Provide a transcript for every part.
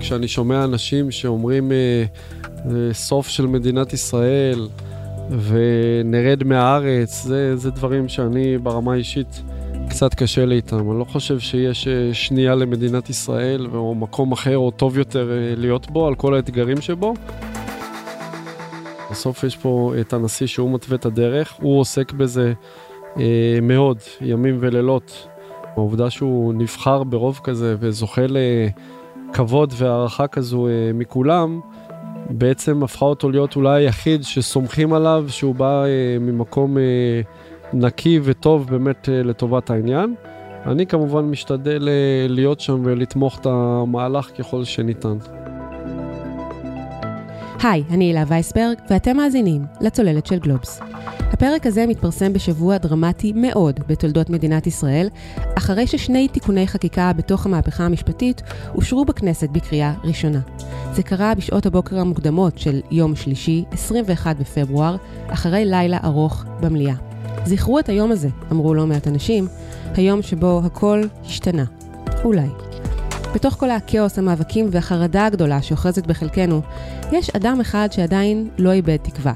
כשאני שומע אנשים שאומרים אה, סוף של מדינת ישראל ונרד מהארץ, זה, זה דברים שאני ברמה האישית קצת קשה לי איתם. אני לא חושב שיש שנייה למדינת ישראל או מקום אחר או טוב יותר להיות בו על כל האתגרים שבו. בסוף יש פה את הנשיא שהוא מתווה את הדרך, הוא עוסק בזה אה, מאוד, ימים ולילות. העובדה שהוא נבחר ברוב כזה וזוכה לכבוד והערכה כזו אה, מכולם, בעצם הפכה אותו להיות אולי היחיד שסומכים עליו שהוא בא אה, ממקום אה, נקי וטוב באמת אה, לטובת העניין. אני כמובן משתדל אה, להיות שם ולתמוך את המהלך ככל שניתן. היי, אני הילה וייסברג, ואתם מאזינים לצוללת של גלובס. הפרק הזה מתפרסם בשבוע דרמטי מאוד בתולדות מדינת ישראל, אחרי ששני תיקוני חקיקה בתוך המהפכה המשפטית אושרו בכנסת בקריאה ראשונה. זה קרה בשעות הבוקר המוקדמות של יום שלישי, 21 בפברואר, אחרי לילה ארוך במליאה. זכרו את היום הזה, אמרו לא מעט אנשים, היום שבו הכל השתנה. אולי. בתוך כל הכאוס, המאבקים והחרדה הגדולה שאוחזת בחלקנו, יש אדם אחד שעדיין לא איבד תקווה.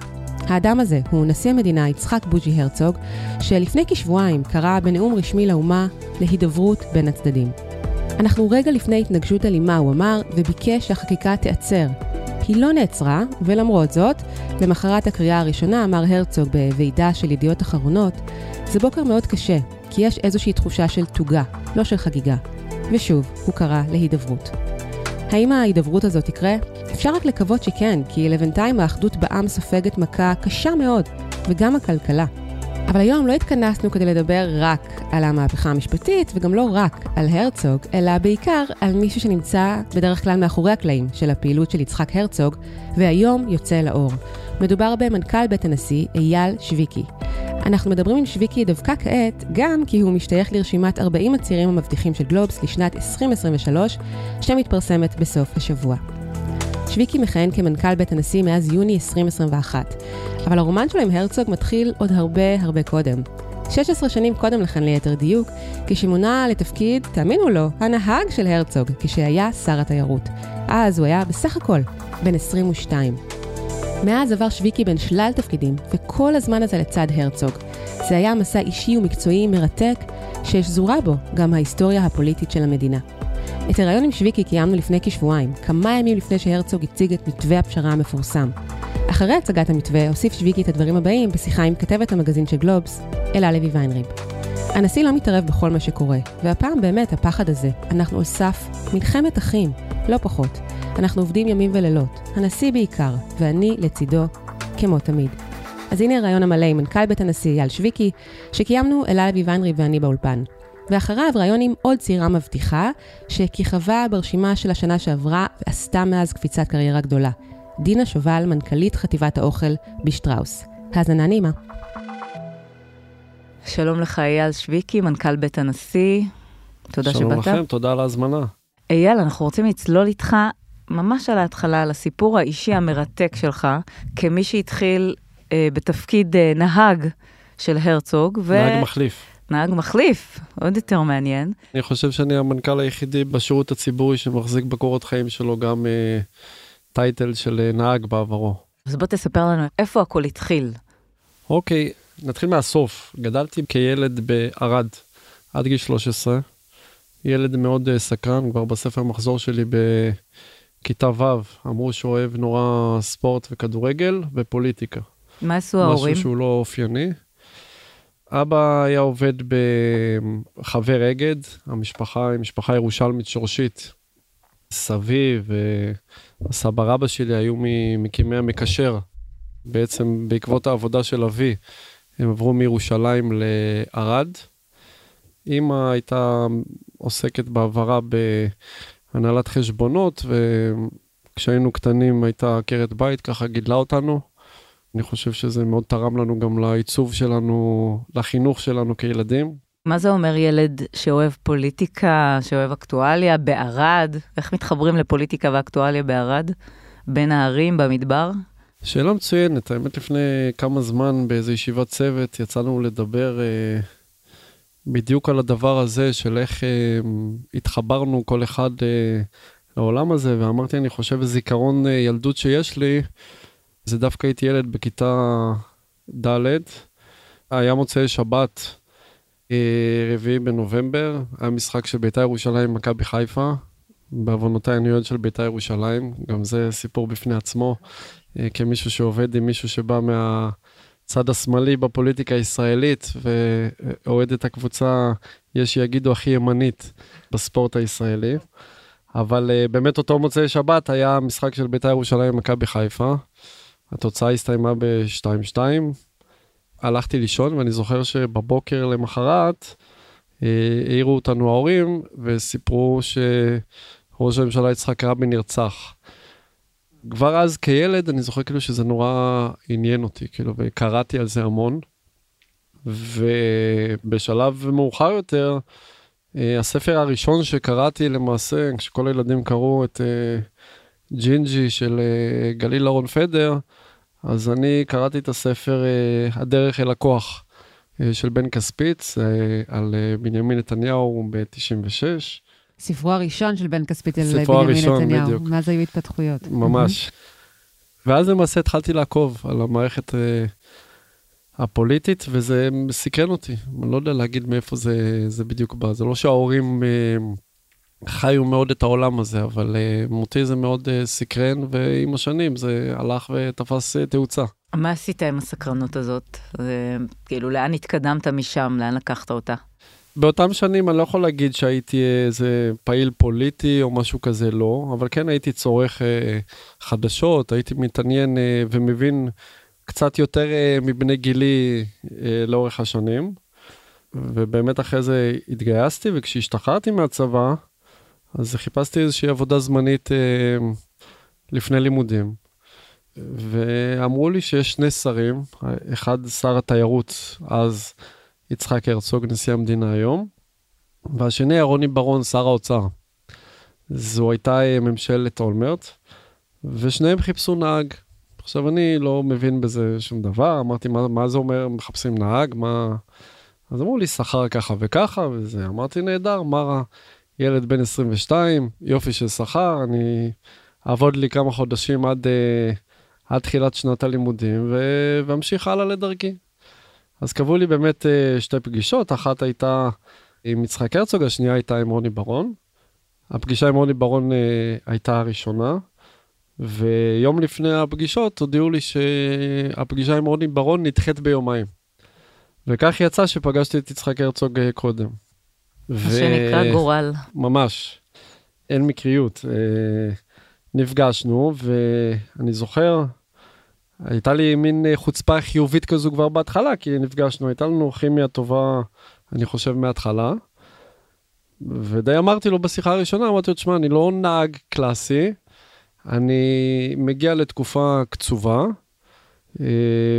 האדם הזה הוא נשיא המדינה יצחק בוז'י הרצוג, שלפני כשבועיים קרא בנאום רשמי לאומה להידברות בין הצדדים. אנחנו רגע לפני התנגשות אלימה, הוא אמר, וביקש שהחקיקה תיעצר. היא לא נעצרה, ולמרות זאת, למחרת הקריאה הראשונה אמר הרצוג בוועידה של ידיעות אחרונות, זה בוקר מאוד קשה, כי יש איזושהי תחושה של תוגה, לא של חגיגה. ושוב, הוא קרא להידברות. האם ההידברות הזאת תקרה? אפשר רק לקוות שכן, כי לבינתיים האחדות בעם סופגת מכה קשה מאוד, וגם הכלכלה. אבל היום לא התכנסנו כדי לדבר רק על המהפכה המשפטית, וגם לא רק על הרצוג, אלא בעיקר על מישהו שנמצא בדרך כלל מאחורי הקלעים של הפעילות של יצחק הרצוג, והיום יוצא לאור. מדובר במנכ"ל בית הנשיא, אייל שוויקי. אנחנו מדברים עם שוויקי דווקא כעת, גם כי הוא משתייך לרשימת 40 הצעירים המבטיחים של גלובס לשנת 2023, שמתפרסמת בסוף השבוע. שוויקי מכהן כמנכ"ל בית הנשיא מאז יוני 2021, אבל הרומן שלו עם הרצוג מתחיל עוד הרבה הרבה קודם. 16 שנים קודם לכן ליתר דיוק, כשמונה לתפקיד, תאמינו לו, הנהג של הרצוג, כשהיה שר התיירות. אז הוא היה בסך הכל בן 22. מאז עבר שוויקי בין שלל תפקידים, וכל הזמן הזה לצד הרצוג. זה היה מסע אישי ומקצועי מרתק, ששזורה בו גם ההיסטוריה הפוליטית של המדינה. את הריאיון עם שוויקי קיימנו לפני כשבועיים, כמה ימים לפני שהרצוג הציג את מתווה הפשרה המפורסם. אחרי הצגת המתווה הוסיף שוויקי את הדברים הבאים בשיחה עם כתבת המגזין של גלובס, אלה לוי ויינריב. הנשיא לא מתערב בכל מה שקורה, והפעם באמת הפחד הזה, אנחנו על סף מלחמת אחים, לא פחות. אנחנו עובדים ימים ולילות, הנשיא בעיקר, ואני לצידו, כמו תמיד. אז הנה הרעיון המלא עם מנכ"ל בית הנשיא אייל שוויקי, שקיימנו אלה לוי ויינריב ואני באולפן. ואחריו ראיון עם עוד צעירה מבטיחה, שכיכבה ברשימה של השנה שעברה ועשתה מאז קפיצת קריירה גדולה. דינה שובל, מנכ"לית חטיבת האוכל בשטראוס. האזנה נעימה. שלום לך אייל שוויקי, מנכ"ל בית הנשיא. תודה שלום שבאת. שלום לכם, תודה על ההזמנה. אייל, אנחנו רוצים לצלול איתך ממש על ההתחלה, על הסיפור האישי המרתק שלך, כמי שהתחיל אה, בתפקיד אה, נהג של הרצוג. ו... נהג מחליף. נהג מחליף, עוד יותר מעניין. אני חושב שאני המנכ"ל היחידי בשירות הציבורי שמחזיק בקורות חיים שלו גם אה, טייטל של אה, נהג בעברו. אז בוא תספר לנו איפה הכל התחיל. אוקיי, נתחיל מהסוף. גדלתי כילד בערד עד גיל 13. ילד מאוד uh, סקרן, כבר בספר מחזור שלי בכיתה ו' אמרו שהוא אוהב נורא ספורט וכדורגל ופוליטיקה. מה עשו ההורים? משהו שהוא לא אופייני. אבא היה עובד בחבר אגד, המשפחה היא משפחה ירושלמית שורשית. סבי וסבא רבא שלי היו ממקימי המקשר. בעצם בעקבות העבודה של אבי, הם עברו מירושלים לערד. אימא הייתה עוסקת בעברה בהנהלת חשבונות, וכשהיינו קטנים הייתה עקרת בית, ככה גידלה אותנו. אני חושב שזה מאוד תרם לנו גם לעיצוב שלנו, לחינוך שלנו כילדים. מה זה אומר ילד שאוהב פוליטיקה, שאוהב אקטואליה בערד? איך מתחברים לפוליטיקה ואקטואליה בערד? בין הערים, במדבר? שאלה מצוינת. האמת, לפני כמה זמן באיזו ישיבת צוות יצאנו לדבר אה, בדיוק על הדבר הזה של איך אה, התחברנו כל אחד אה, לעולם הזה, ואמרתי, אני חושב, זיכרון ילדות שיש לי, זה דווקא הייתי ילד בכיתה ד', היה מוצאי שבת, רביעי בנובמבר, היה משחק של בית"ר ירושלים, מכבי חיפה. בעוונותיי אני אוהד של בית"ר ירושלים, גם זה סיפור בפני עצמו, כמישהו שעובד עם מישהו שבא מהצד השמאלי בפוליטיקה הישראלית, ואוהד את הקבוצה, יש שיגידו, הכי ימנית בספורט הישראלי. אבל באמת אותו מוצאי שבת היה משחק של בית"ר ירושלים מכבי חיפה. התוצאה הסתיימה ב-2-2. הלכתי לישון ואני זוכר שבבוקר למחרת העירו אותנו ההורים וסיפרו שראש הממשלה יצחק רבין נרצח. כבר אז כילד אני זוכר כאילו שזה נורא עניין אותי כאילו וקראתי על זה המון. ובשלב מאוחר יותר הספר הראשון שקראתי למעשה כשכל הילדים קראו את ג'ינג'י של גליל אהרון פדר אז אני קראתי את הספר הדרך אל הכוח של בן כספיץ על בנימין נתניהו ב-96. ספרו הראשון של בן כספיץ על בנימין הראשון, נתניהו, בדיוק. מאז היו התפתחויות. ממש. ואז למעשה התחלתי לעקוב על המערכת הפוליטית וזה סקרן אותי, אני לא יודע להגיד מאיפה זה, זה בדיוק בא, זה לא שההורים חיו מאוד את העולם הזה, אבל uh, מותי זה מאוד uh, סקרן, ועם השנים זה הלך ותפס uh, תאוצה. מה עשית עם הסקרנות הזאת? כאילו, לאן התקדמת משם? לאן לקחת אותה? באותם שנים אני לא יכול להגיד שהייתי איזה פעיל פוליטי או משהו כזה, לא, אבל כן הייתי צורך uh, חדשות, הייתי מתעניין uh, ומבין קצת יותר uh, מבני גילי uh, לאורך השנים. ובאמת אחרי זה התגייסתי, וכשהשתחררתי מהצבא, אז חיפשתי איזושהי עבודה זמנית אה, לפני לימודים. ואמרו לי שיש שני שרים, אחד שר התיירות אז, יצחק הרצוג, נשיא המדינה היום, והשני רוני ברון, שר האוצר. זו הייתה אה, ממשלת אולמרט, ושניהם חיפשו נהג. עכשיו, אני לא מבין בזה שום דבר, אמרתי, מה, מה זה אומר, מחפשים נהג, מה... אז אמרו לי, שכר ככה וככה, וזה, אמרתי, נהדר, מה רע? ילד בן 22, יופי של שכר, אני אעבוד לי כמה חודשים עד, uh, עד תחילת שנת הלימודים ואמשיך הלאה לדרכי. אז קבעו לי באמת uh, שתי פגישות, אחת הייתה עם יצחק הרצוג, השנייה הייתה עם רוני ברון. הפגישה עם רוני ברון uh, הייתה הראשונה, ויום לפני הפגישות הודיעו לי שהפגישה עם רוני ברון נדחית ביומיים. וכך יצא שפגשתי את יצחק הרצוג קודם. מה ו... שנקרא גורל. ממש, אין מקריות. אה, נפגשנו, ואני זוכר, הייתה לי מין חוצפה חיובית כזו כבר בהתחלה, כי נפגשנו, הייתה לנו כימיה טובה, אני חושב, מההתחלה. ודי אמרתי לו בשיחה הראשונה, אמרתי לו, תשמע, אני לא נהג קלאסי, אני מגיע לתקופה קצובה, אה,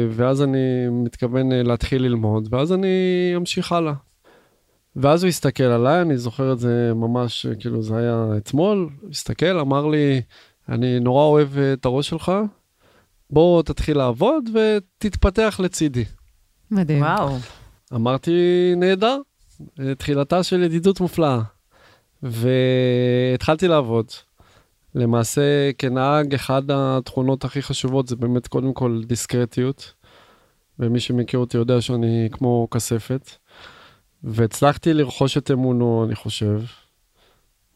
ואז אני מתכוון להתחיל ללמוד, ואז אני אמשיך הלאה. ואז הוא הסתכל עליי, אני זוכר את זה ממש, כאילו זה היה אתמול, הסתכל, אמר לי, אני נורא אוהב את הראש שלך, בוא תתחיל לעבוד ותתפתח לצידי. מדהים. וואו. אמרתי, נהדר, תחילתה של ידידות מופלאה. והתחלתי לעבוד. למעשה, כנהג, אחד התכונות הכי חשובות זה באמת קודם כל דיסקרטיות. ומי שמכיר אותי יודע שאני כמו כספת. והצלחתי לרכוש את אמונו, אני חושב.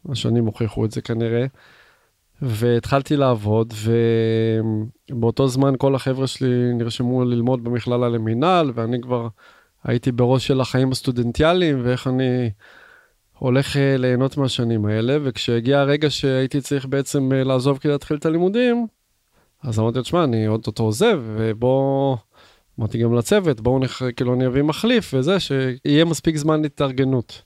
השנים הוכיחו את זה כנראה. והתחלתי לעבוד, ובאותו זמן כל החבר'ה שלי נרשמו ללמוד במכללה למינהל, ואני כבר הייתי בראש של החיים הסטודנטיאליים, ואיך אני הולך אה, ליהנות מהשנים האלה, וכשהגיע הרגע שהייתי צריך בעצם אה, לעזוב כדי להתחיל את הלימודים, אז אמרתי, תשמע, אני עוד אותו עוזב, ובוא... אמרתי גם לצוות, בואו נח... כאילו אני אביא מחליף וזה, שיהיה מספיק זמן להתארגנות.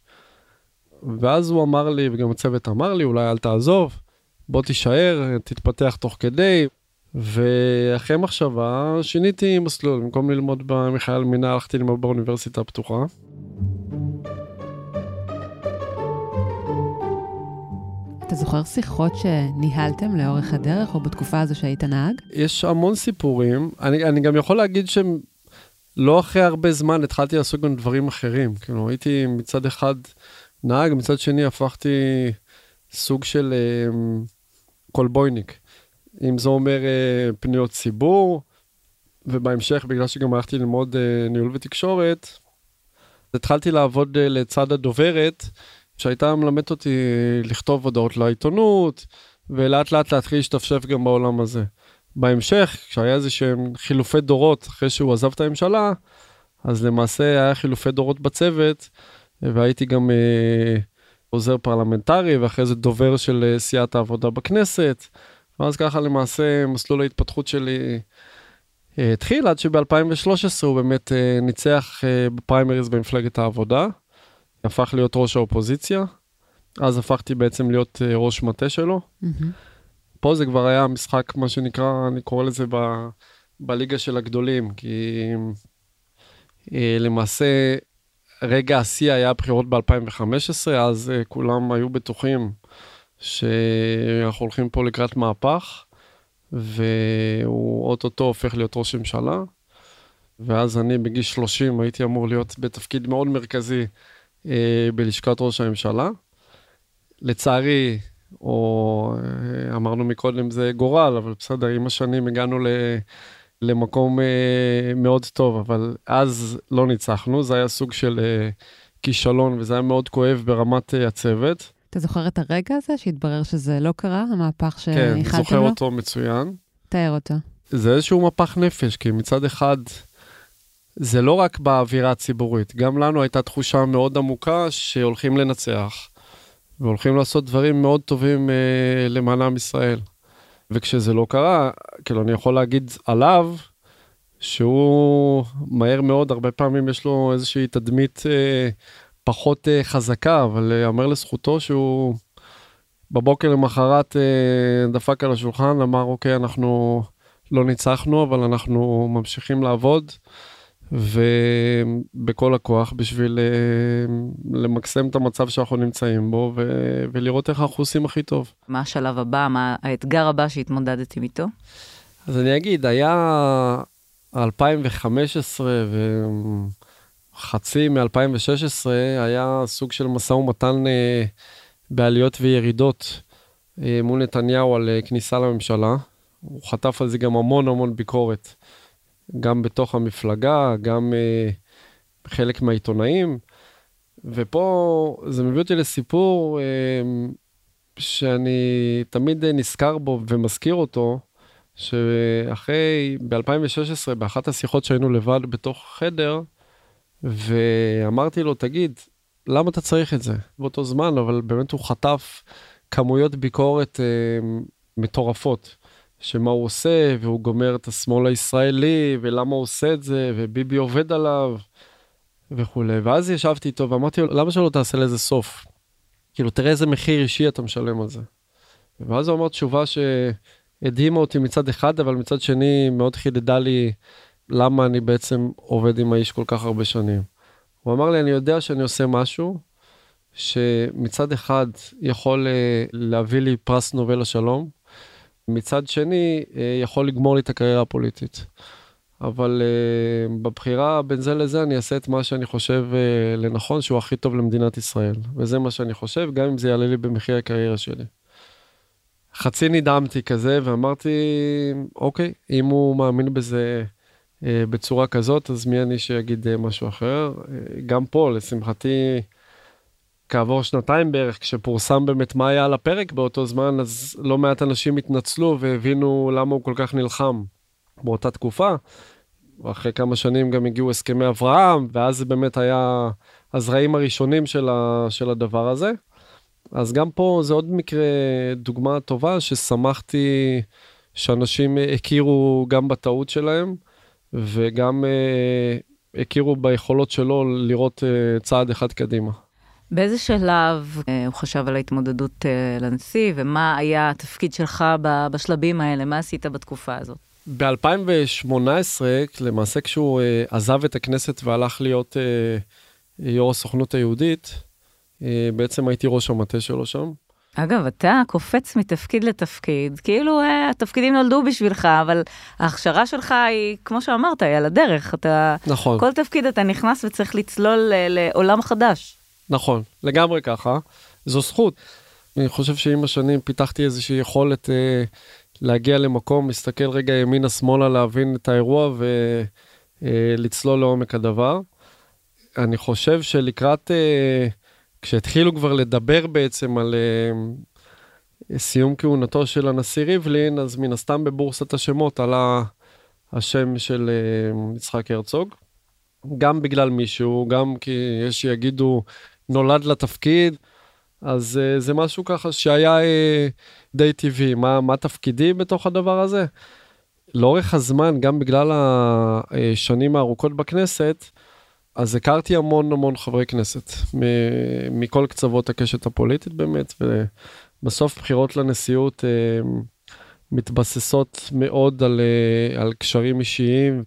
ואז הוא אמר לי, וגם הצוות אמר לי, אולי אל תעזוב, בוא תישאר, תתפתח תוך כדי. ואחרי מחשבה שיניתי מסלול, במקום ללמוד במכלל מינהל, הלכתי ללמוד באוניברסיטה הפתוחה. אתה זוכר שיחות שניהלתם לאורך הדרך, או בתקופה הזו שהיית נהג? יש המון סיפורים. אני, אני גם יכול להגיד שהם לא אחרי הרבה זמן התחלתי לעשות גם דברים אחרים. כאילו, הייתי מצד אחד נהג, מצד שני הפכתי סוג של קולבויניק. אם זה אומר פניות ציבור, ובהמשך, בגלל שגם הלכתי ללמוד ניהול ותקשורת, התחלתי לעבוד לצד הדוברת, שהייתה מלמדת אותי לכתוב הודעות לעיתונות, ולאט לאט להתחיל להשתפשף גם בעולם הזה. בהמשך, כשהיה איזה שהם חילופי דורות אחרי שהוא עזב את הממשלה, אז למעשה היה חילופי דורות בצוות, והייתי גם אה, עוזר פרלמנטרי, ואחרי זה דובר של אה, סיעת העבודה בכנסת. ואז ככה למעשה מסלול ההתפתחות שלי אה, התחיל, עד שב-2013 הוא באמת אה, ניצח אה, בפריימריז במפלגת העבודה, הפך להיות ראש האופוזיציה. אז הפכתי בעצם להיות אה, ראש מטה שלו. Mm-hmm. פה זה כבר היה משחק, מה שנקרא, אני קורא לזה ב, בליגה של הגדולים, כי אה, למעשה רגע השיא היה הבחירות ב-2015, אז אה, כולם היו בטוחים שאנחנו הולכים פה לקראת מהפך, והוא אוטוטו הופך להיות ראש ממשלה. ואז אני בגיל 30 הייתי אמור להיות בתפקיד מאוד מרכזי בלשכת ראש הממשלה. לצערי, או אה, אמרנו מקודם זה גורל, אבל בסדר, עם השנים הגענו ל... למקום אה, מאוד טוב, אבל אז לא ניצחנו, זה היה סוג של אה, כישלון, וזה היה מאוד כואב ברמת אה, הצוות. אתה זוכר את הרגע הזה שהתברר שזה לא קרה, המהפך שאיחלתם לו? כן, זוכר אותו מצוין. תאר אותו. זה איזשהו מהפך נפש, כי מצד אחד, זה לא רק באווירה הציבורית, גם לנו הייתה תחושה מאוד עמוקה שהולכים לנצח. והולכים לעשות דברים מאוד טובים אה, למען עם ישראל. וכשזה לא קרה, כאילו אני יכול להגיד עליו, שהוא מהר מאוד, הרבה פעמים יש לו איזושהי תדמית אה, פחות אה, חזקה, אבל ייאמר אה, לזכותו שהוא בבוקר למחרת אה, דפק על השולחן, אמר אוקיי, אנחנו לא ניצחנו, אבל אנחנו ממשיכים לעבוד. ובכל הכוח בשביל אה, למקסם את המצב שאנחנו נמצאים בו ו- ולראות איך אנחנו עושים הכי טוב. מה השלב הבא, מה האתגר הבא שהתמודדתם איתו? אז אני אגיד, היה 2015 וחצי מ-2016 היה סוג של משא ומתן אה, בעליות וירידות אה, מול נתניהו על כניסה לממשלה. הוא חטף על זה גם המון המון ביקורת. גם בתוך המפלגה, גם uh, חלק מהעיתונאים. ופה זה מביא אותי לסיפור uh, שאני תמיד נזכר בו ומזכיר אותו, שאחרי, ב-2016, באחת השיחות שהיינו לבד בתוך חדר, ואמרתי לו, תגיד, למה אתה צריך את זה? באותו זמן, אבל באמת הוא חטף כמויות ביקורת uh, מטורפות. שמה הוא עושה, והוא גומר את השמאל הישראלי, ולמה הוא עושה את זה, וביבי עובד עליו, וכולי. ואז ישבתי איתו ואמרתי לו, למה שלא תעשה לזה סוף? כאילו, תראה איזה מחיר אישי אתה משלם על זה. ואז הוא אמר תשובה שהדהימה אותי מצד אחד, אבל מצד שני מאוד חידדה לי למה אני בעצם עובד עם האיש כל כך הרבה שנים. הוא אמר לי, אני יודע שאני עושה משהו שמצד אחד יכול אה, להביא לי פרס נובל לשלום, מצד שני, אה, יכול לגמור לי את הקריירה הפוליטית. אבל uh, בבחירה בין זה לזה אני אעשה את מה שאני חושב uh, לנכון שהוא הכי טוב למדינת ישראל וזה מה שאני חושב גם אם זה יעלה לי במחיר הקריירה שלי. חצי נדהמתי כזה ואמרתי אוקיי אם הוא מאמין בזה בצורה כזאת אז מי אני שיגיד משהו אחר גם פה לשמחתי כעבור שנתיים בערך, כשפורסם באמת מה היה על הפרק באותו זמן, אז לא מעט אנשים התנצלו והבינו למה הוא כל כך נלחם באותה תקופה. ואחרי כמה שנים גם הגיעו הסכמי אברהם, ואז זה באמת היה הזרעים הראשונים של, ה, של הדבר הזה. אז גם פה זה עוד מקרה, דוגמה טובה, ששמחתי שאנשים הכירו גם בטעות שלהם, וגם uh, הכירו ביכולות שלו לראות uh, צעד אחד קדימה. באיזה שלב אה, הוא חשב על ההתמודדות אה, לנשיא, ומה היה התפקיד שלך בשלבים האלה? מה עשית בתקופה הזאת? ב-2018, למעשה כשהוא אה, עזב את הכנסת והלך להיות יו"ר הסוכנות היהודית, בעצם הייתי ראש המטה שלו שם. אגב, אתה קופץ מתפקיד לתפקיד, כאילו אה, התפקידים נולדו בשבילך, אבל ההכשרה שלך היא, כמו שאמרת, היא על הדרך. אתה... נכון. כל תפקיד אתה נכנס וצריך לצלול לעולם חדש. נכון, לגמרי ככה. זו זכות. אני חושב שעם השנים פיתחתי איזושהי יכולת אה, להגיע למקום, להסתכל רגע ימינה-שמאלה, להבין את האירוע ולצלול אה, לעומק הדבר. אני חושב שלקראת, אה, כשהתחילו כבר לדבר בעצם על אה, סיום כהונתו של הנשיא ריבלין, אז מן הסתם בבורסת השמות עלה השם של אה, יצחק הרצוג. גם בגלל מישהו, גם כי יש שיגידו נולד לתפקיד, אז uh, זה משהו ככה שהיה uh, די טבעי. מה, מה תפקידי בתוך הדבר הזה? לאורך הזמן, גם בגלל השנים הארוכות בכנסת, אז הכרתי המון המון חברי כנסת, מכל קצוות הקשת הפוליטית באמת, ובסוף בחירות לנשיאות uh, מתבססות מאוד על, uh, על קשרים אישיים,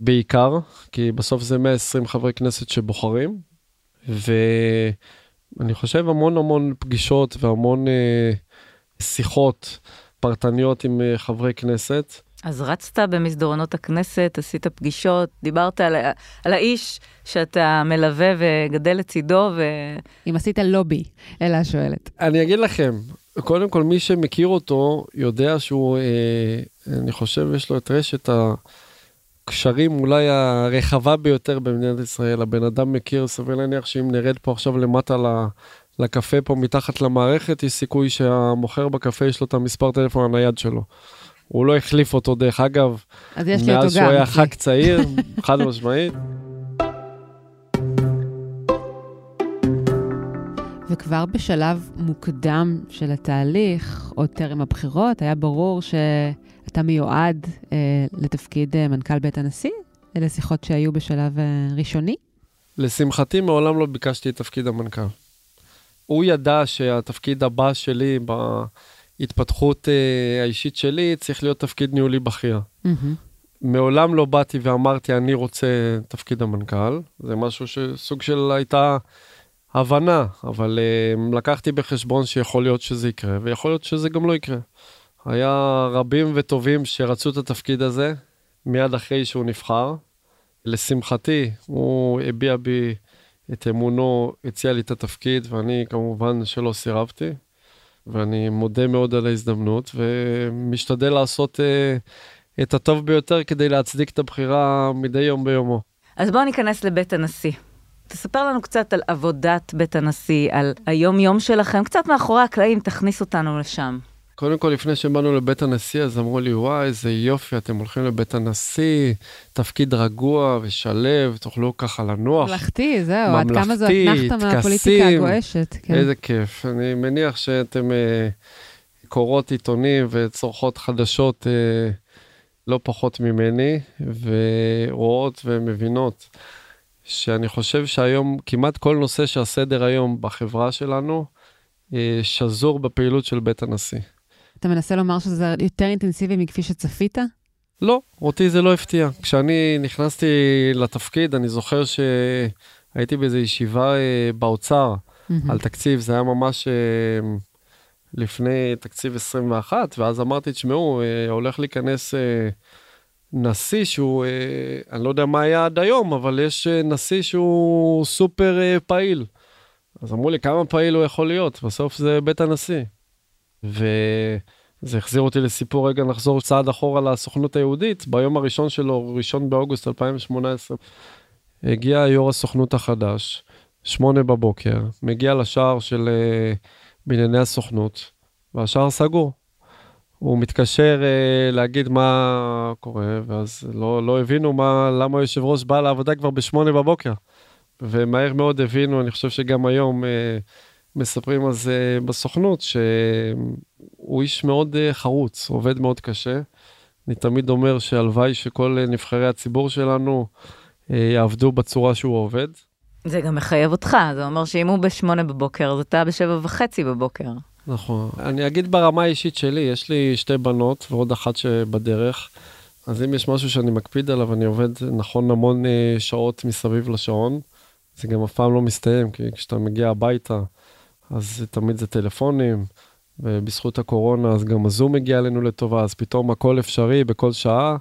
בעיקר, כי בסוף זה 120 חברי כנסת שבוחרים, ואני חושב המון המון פגישות והמון אה, שיחות פרטניות עם אה, חברי כנסת. אז רצת במסדרונות הכנסת, עשית פגישות, דיברת על, על האיש שאתה מלווה וגדל לצידו, ו... אם עשית לובי, אלה השואלת. אני אגיד לכם, קודם כל, מי שמכיר אותו יודע שהוא, אה, אני חושב, יש לו את רשת ה... הקשרים אולי הרחבה ביותר במדינת ישראל. הבן אדם מכיר, סביר להניח שאם נרד פה עכשיו למטה לקפה פה מתחת למערכת, יש סיכוי שהמוכר בקפה יש לו את המספר טלפון הנייד שלו. הוא לא החליף אותו דרך אגב. מאז שהוא היה ח"כ צעיר, חד משמעית. וכבר בשלב מוקדם של התהליך, עוד טרם הבחירות, היה ברור ש... אתה מיועד אה, לתפקיד אה, מנכ"ל בית הנשיא? אלה שיחות שהיו בשלב אה, ראשוני? לשמחתי, מעולם לא ביקשתי את תפקיד המנכ"ל. הוא ידע שהתפקיד הבא שלי בהתפתחות אה, האישית שלי צריך להיות תפקיד ניהולי בכיר. Mm-hmm. מעולם לא באתי ואמרתי, אני רוצה תפקיד המנכ"ל. זה משהו שסוג של הייתה הבנה, אבל אה, לקחתי בחשבון שיכול להיות שזה יקרה, ויכול להיות שזה גם לא יקרה. היה רבים וטובים שרצו את התפקיד הזה מיד אחרי שהוא נבחר. לשמחתי, הוא הביע בי את אמונו, הציע לי את התפקיד, ואני כמובן שלא סירבתי. ואני מודה מאוד על ההזדמנות, ומשתדל לעשות uh, את הטוב ביותר כדי להצדיק את הבחירה מדי יום ביומו. אז בואו ניכנס לבית הנשיא. תספר לנו קצת על עבודת בית הנשיא, על היום-יום שלכם, קצת מאחורי הקלעים, תכניס אותנו לשם. קודם כל, לפני שבאנו לבית הנשיא, אז אמרו לי, וואי, איזה יופי, אתם הולכים לבית הנשיא, תפקיד רגוע ושלב, תוכלו ככה לנוח. ממלכתי, זהו, עד כמה זו אתנחתה מהפוליטיקה הגועשת. כן. איזה כיף. אני מניח שאתם אה, קוראות עיתונים וצורכות חדשות אה, לא פחות ממני, ורואות ומבינות שאני חושב שהיום, כמעט כל נושא שהסדר היום בחברה שלנו, אה, שזור בפעילות של בית הנשיא. אתה מנסה לומר שזה יותר אינטנסיבי מכפי שצפית? לא, אותי זה לא הפתיע. כשאני נכנסתי לתפקיד, אני זוכר שהייתי באיזו ישיבה אה, באוצר mm-hmm. על תקציב, זה היה ממש אה, לפני תקציב 21, ואז אמרתי, תשמעו, אה, הולך להיכנס נשיא שהוא, אני לא יודע מה היה עד היום, אבל יש נשיא שהוא סופר פעיל. אז אמרו לי, כמה פעיל הוא יכול להיות? בסוף זה בית הנשיא. וזה החזיר אותי לסיפור רגע נחזור צעד אחורה לסוכנות היהודית ביום הראשון שלו ראשון באוגוסט 2018 הגיע יו"ר הסוכנות החדש שמונה בבוקר מגיע לשער של uh, בנייני הסוכנות והשער סגור. הוא מתקשר uh, להגיד מה קורה ואז לא, לא הבינו מה למה היושב ראש בא לעבודה כבר בשמונה בבוקר. ומהר מאוד הבינו אני חושב שגם היום. Uh, מספרים על זה בסוכנות, שהוא איש מאוד אה, חרוץ, עובד מאוד קשה. אני תמיד אומר שהלוואי שכל נבחרי הציבור שלנו אה, יעבדו בצורה שהוא עובד. זה גם מחייב אותך, זה אומר שאם הוא בשמונה בבוקר, אז אתה בשבע וחצי בבוקר. נכון. אני אגיד ברמה האישית שלי, יש לי שתי בנות ועוד אחת שבדרך. אז אם יש משהו שאני מקפיד עליו, אני עובד נכון המון אה, שעות מסביב לשעון. זה גם אף פעם לא מסתיים, כי כשאתה מגיע הביתה, אז תמיד זה טלפונים, ובזכות הקורונה אז גם הזום הגיע אלינו לטובה, אז פתאום הכל אפשרי בכל שעה,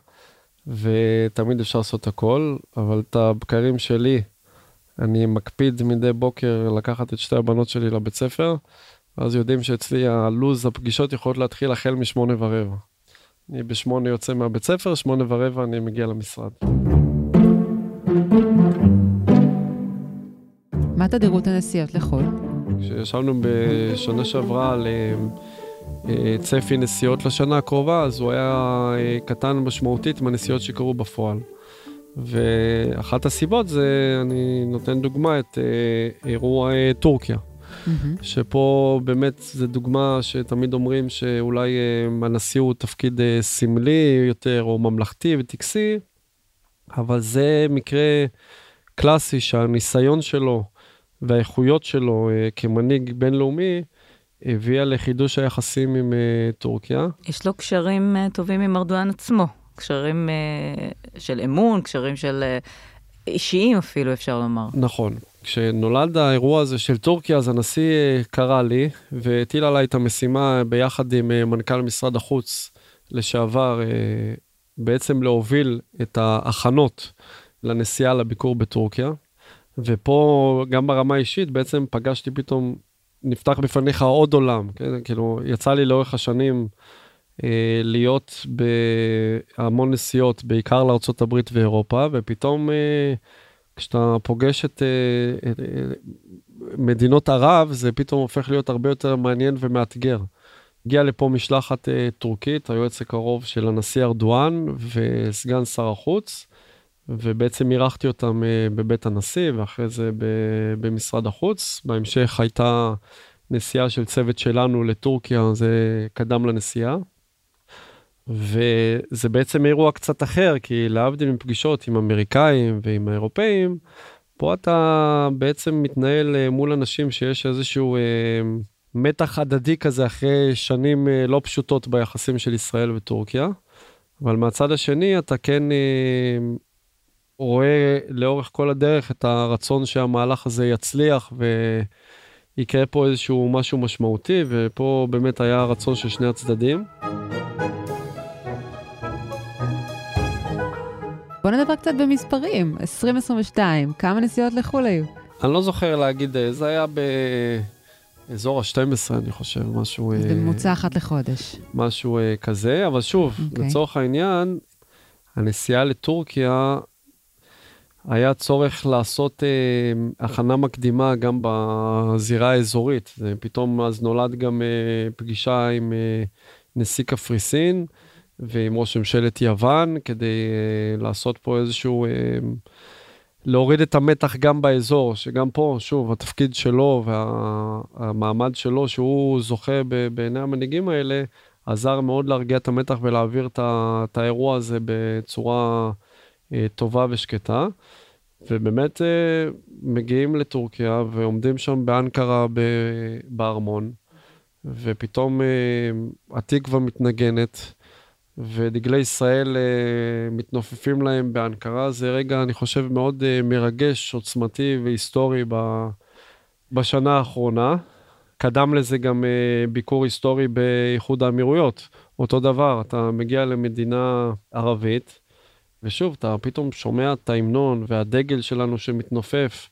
ותמיד אפשר לעשות הכל, אבל את הבקרים שלי, אני מקפיד מדי בוקר לקחת את שתי הבנות שלי לבית ספר, ואז יודעים שאצלי הלו"ז הפגישות יכולות להתחיל החל משמונה ורבע. אני בשמונה יוצא מהבית ספר, שמונה ורבע אני מגיע למשרד. מה תדירות הנסיעות לחו"ל? כשישבנו בשנה שעברה על אה, אה, צפי נסיעות לשנה הקרובה, אז הוא היה אה, קטן משמעותית מהנסיעות שקרו בפועל. ואחת הסיבות זה, אני נותן דוגמה, את אירוע טורקיה. Mm-hmm. שפה באמת זו דוגמה שתמיד אומרים שאולי הנשיא הוא תפקיד סמלי יותר או ממלכתי וטקסי, אבל זה מקרה קלאסי שהניסיון שלו והאיכויות שלו uh, כמנהיג בינלאומי הביאה לחידוש היחסים עם uh, טורקיה. יש לו קשרים uh, טובים עם ארדואן עצמו, קשרים של אמון, קשרים של אישיים אפילו, אפשר לומר. נכון. כשנולד האירוע הזה של טורקיה, אז הנשיא קרא לי והטיל עליי את המשימה ביחד עם מנכ"ל משרד החוץ לשעבר, בעצם להוביל את ההכנות לנסיעה לביקור בטורקיה. ופה, גם ברמה האישית, בעצם פגשתי פתאום, נפתח בפניך עוד עולם, כן? כאילו, יצא לי לאורך השנים אה, להיות בהמון נסיעות, בעיקר לארה"ב ואירופה, ופתאום אה, כשאתה פוגש את, אה, את אה, מדינות ערב, זה פתאום הופך להיות הרבה יותר מעניין ומאתגר. הגיעה לפה משלחת אה, טורקית, היועץ הקרוב של הנשיא ארדואן וסגן שר החוץ. ובעצם אירחתי אותם אה, בבית הנשיא ואחרי זה במשרד החוץ. בהמשך הייתה נסיעה של צוות שלנו לטורקיה, זה קדם לנסיעה. וזה בעצם אירוע קצת אחר, כי להבדיל מפגישות עם אמריקאים ועם האירופאים, פה אתה בעצם מתנהל אה, מול אנשים שיש איזשהו אה, מתח הדדי כזה אחרי שנים אה, לא פשוטות ביחסים של ישראל וטורקיה. אבל מהצד השני אתה כן אה, רואה לאורך כל הדרך את הרצון שהמהלך הזה יצליח ויקרה פה איזשהו משהו משמעותי, ופה באמת היה רצון של שני הצדדים. בוא נדבר קצת במספרים, 2022, כמה נסיעות לחו"ל היו? אני לא זוכר להגיד, אה, זה היה באזור ה-12, אני חושב, משהו... זה בממוצע אחת לחודש. משהו אה, כזה, אבל שוב, okay. אוקיי. לצורך העניין, הנסיעה לטורקיה היה צורך לעשות אה, הכנה מקדימה גם בזירה האזורית. פתאום אז נולד גם אה, פגישה עם אה, נשיא קפריסין ועם ראש ממשלת יוון, כדי אה, לעשות פה איזשהו... אה, להוריד את המתח גם באזור, שגם פה, שוב, התפקיד שלו והמעמד שלו, שהוא זוכה בעיני המנהיגים האלה, עזר מאוד להרגיע את המתח ולהעביר את האירוע הזה בצורה... אה, טובה ושקטה. ובאמת אה, מגיעים לטורקיה ועומדים שם באנקרה בארמון, ופתאום אה, התקווה מתנגנת, ודגלי ישראל מתנופפים להם באנקרה. זה רגע, אני חושב, מאוד מרגש, עוצמתי והיסטורי בשנה האחרונה. קדם לזה גם ביקור היסטורי באיחוד האמירויות. אותו דבר, אתה מגיע למדינה ערבית, ושוב, אתה פתאום שומע את ההמנון והדגל שלנו שמתנופף,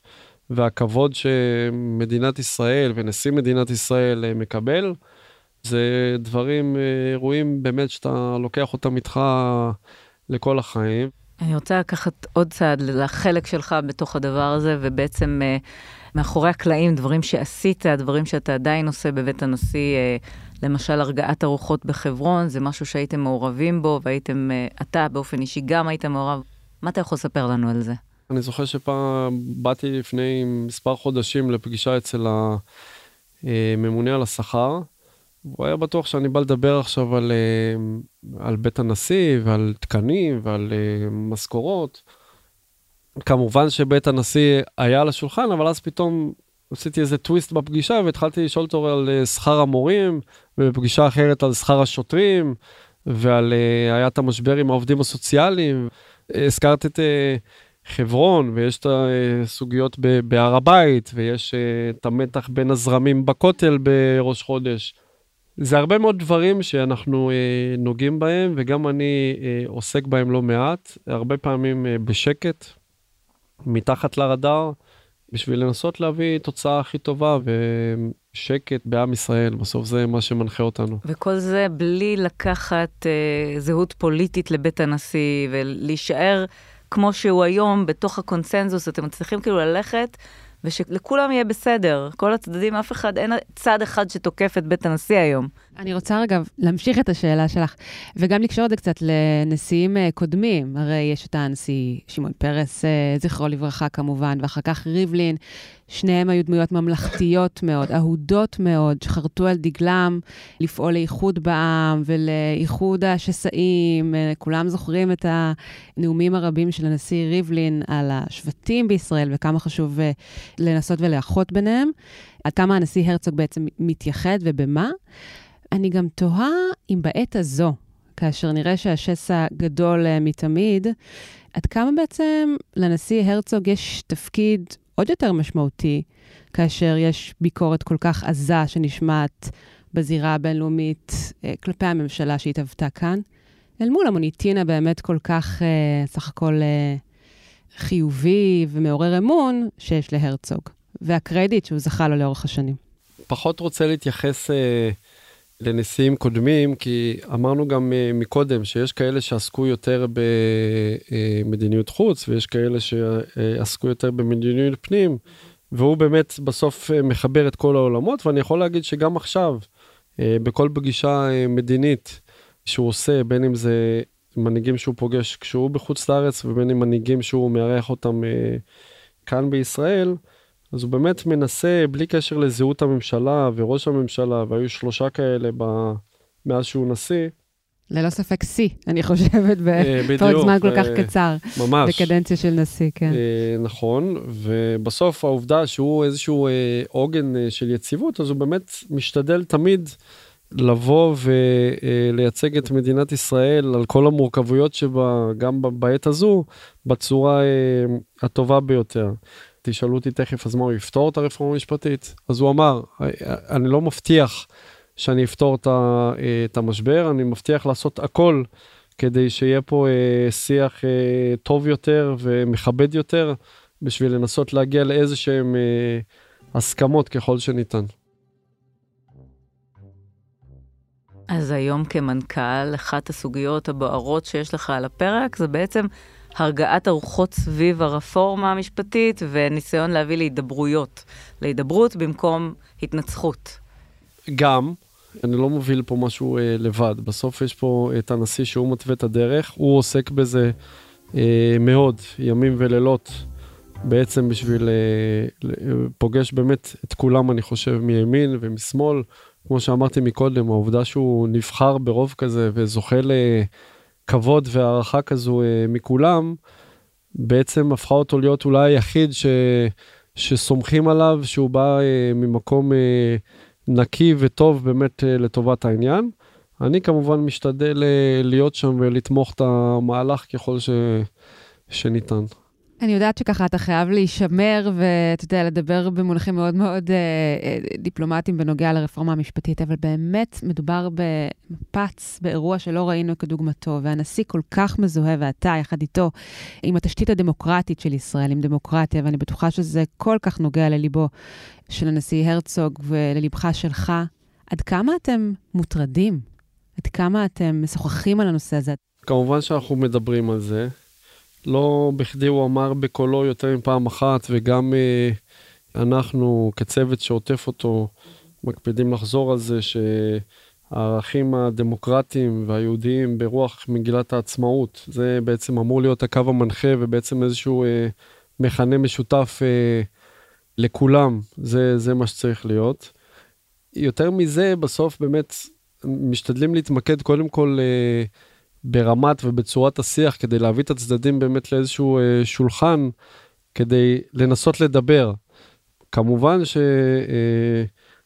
והכבוד שמדינת ישראל ונשיא מדינת ישראל אה, מקבל, זה דברים, אה, אירועים באמת שאתה לוקח אותם איתך לכל החיים. אני רוצה לקחת עוד צעד לחלק שלך בתוך הדבר הזה, ובעצם אה, מאחורי הקלעים, דברים שעשית, דברים שאתה עדיין עושה בבית הנשיא, למשל, הרגעת הרוחות בחברון, זה משהו שהייתם מעורבים בו, והייתם, אה, אתה באופן אישי גם היית מעורב. מה אתה יכול לספר לנו על זה? אני זוכר שפעם באתי לפני מספר חודשים לפגישה אצל הממונה על השכר. הוא היה בטוח שאני בא לדבר עכשיו על, אה, על בית הנשיא ועל תקנים ועל אה, משכורות. כמובן שבית הנשיא היה על השולחן, אבל אז פתאום עשיתי איזה טוויסט בפגישה והתחלתי לשאול אותו על אה, שכר המורים, ובפגישה אחרת על שכר השוטרים, ועל, uh, היה את המשבר עם העובדים הסוציאליים. הזכרת את uh, חברון, ויש את הסוגיות בהר הבית, ויש uh, את המתח בין הזרמים בכותל בראש חודש. זה הרבה מאוד דברים שאנחנו uh, נוגעים בהם, וגם אני uh, עוסק בהם לא מעט, הרבה פעמים uh, בשקט, מתחת לרדאר. בשביל לנסות להביא תוצאה הכי טובה שקט בעם ישראל, בסוף זה מה שמנחה אותנו. וכל זה בלי לקחת אה, זהות פוליטית לבית הנשיא ולהישאר כמו שהוא היום, בתוך הקונסנזוס, אתם מצליחים כאילו ללכת ושלכולם יהיה בסדר. כל הצדדים, אף אחד, אין צד אחד שתוקף את בית הנשיא היום. אני רוצה רגע להמשיך את השאלה שלך, וגם לקשור את זה קצת לנשיאים אה, קודמים. הרי יש את הנשיא שמעון פרס, אה, זכרו לברכה כמובן, ואחר כך ריבלין. שניהם היו דמויות ממלכתיות מאוד, אהודות מאוד, שחרטו על דגלם לפעול לאיחוד בעם ולאיחוד השסעים. אה, כולם זוכרים את הנאומים הרבים של הנשיא ריבלין על השבטים בישראל וכמה חשוב לנסות ולאחות ביניהם. עד כמה הנשיא הרצוג בעצם מתייחד ובמה. אני גם תוהה אם בעת הזו, כאשר נראה שהשסע גדול uh, מתמיד, עד כמה בעצם לנשיא הרצוג יש תפקיד עוד יותר משמעותי, כאשר יש ביקורת כל כך עזה שנשמעת בזירה הבינלאומית uh, כלפי הממשלה שהתהוותה כאן, אל מול המוניטין הבאמת כל כך, uh, סך הכל, חיובי ומעורר אמון שיש להרצוג, והקרדיט שהוא זכה לו לאורך השנים. פחות רוצה להתייחס... Uh... לנשיאים קודמים, כי אמרנו גם אה, מקודם שיש כאלה שעסקו יותר במדיניות חוץ ויש כאלה שעסקו יותר במדיניות פנים, והוא באמת בסוף אה, מחבר את כל העולמות, ואני יכול להגיד שגם עכשיו, אה, בכל פגישה מדינית שהוא עושה, בין אם זה מנהיגים שהוא פוגש כשהוא בחוץ לארץ ובין אם מנהיגים שהוא מארח אותם כאן בישראל, אז הוא באמת מנסה, בלי קשר לזהות הממשלה וראש הממשלה, והיו שלושה כאלה ב... מאז שהוא נשיא. ללא ספק שיא, אני חושבת, אה, בפרק זמן כל כך אה, קצר. ממש. בקדנציה של נשיא, כן. אה, נכון, ובסוף העובדה שהוא איזשהו עוגן של יציבות, אז הוא באמת משתדל תמיד לבוא ולייצג את מדינת ישראל על כל המורכבויות שבה, גם בעת הזו, בצורה הטובה ביותר. תשאלו אותי תכף, אז מה, הוא יפתור את הרפורמה המשפטית? אז הוא אמר, אני לא מבטיח שאני אפתור את המשבר, אני מבטיח לעשות הכל כדי שיהיה פה אה, שיח אה, טוב יותר ומכבד יותר, בשביל לנסות להגיע לאיזה שהם אה, הסכמות ככל שניתן. אז היום כמנכ"ל, אחת הסוגיות הבוערות שיש לך על הפרק זה בעצם הרגעת הרוחות סביב הרפורמה המשפטית וניסיון להביא להידברויות. להידברות במקום התנצחות. גם, אני לא מוביל פה משהו אה, לבד. בסוף יש פה את הנשיא שהוא מתווה את הדרך, הוא עוסק בזה אה, מאוד, ימים ולילות, בעצם בשביל, אה, פוגש באמת את כולם, אני חושב, מימין ומשמאל. כמו שאמרתי מקודם, העובדה שהוא נבחר ברוב כזה וזוכה ל... כבוד והערכה כזו אה, מכולם, בעצם הפכה אותו להיות אולי היחיד ש, שסומכים עליו, שהוא בא אה, ממקום אה, נקי וטוב באמת אה, לטובת העניין. אני כמובן משתדל אה, להיות שם ולתמוך את המהלך ככל ש, שניתן. אני יודעת שככה אתה חייב להישמר ואתה יודע, לדבר במונחים מאוד מאוד אה, אה, דיפלומטיים בנוגע לרפורמה המשפטית, אבל באמת מדובר במפץ, באירוע שלא ראינו כדוגמתו, והנשיא כל כך מזוהה, ואתה יחד איתו, עם התשתית הדמוקרטית של ישראל, עם דמוקרטיה, ואני בטוחה שזה כל כך נוגע לליבו של הנשיא הרצוג וללבך שלך. עד כמה אתם מוטרדים? עד כמה אתם משוחחים על הנושא הזה? כמובן שאנחנו מדברים על זה. לא בכדי הוא אמר בקולו יותר מפעם אחת, וגם אה, אנחנו כצוות שעוטף אותו מקפידים לחזור על זה שהערכים הדמוקרטיים והיהודיים ברוח מגילת העצמאות, זה בעצם אמור להיות הקו המנחה ובעצם איזשהו אה, מכנה משותף אה, לכולם, זה, זה מה שצריך להיות. יותר מזה, בסוף באמת משתדלים להתמקד קודם כל אה, ברמת ובצורת השיח כדי להביא את הצדדים באמת לאיזשהו אה, שולחן כדי לנסות לדבר. כמובן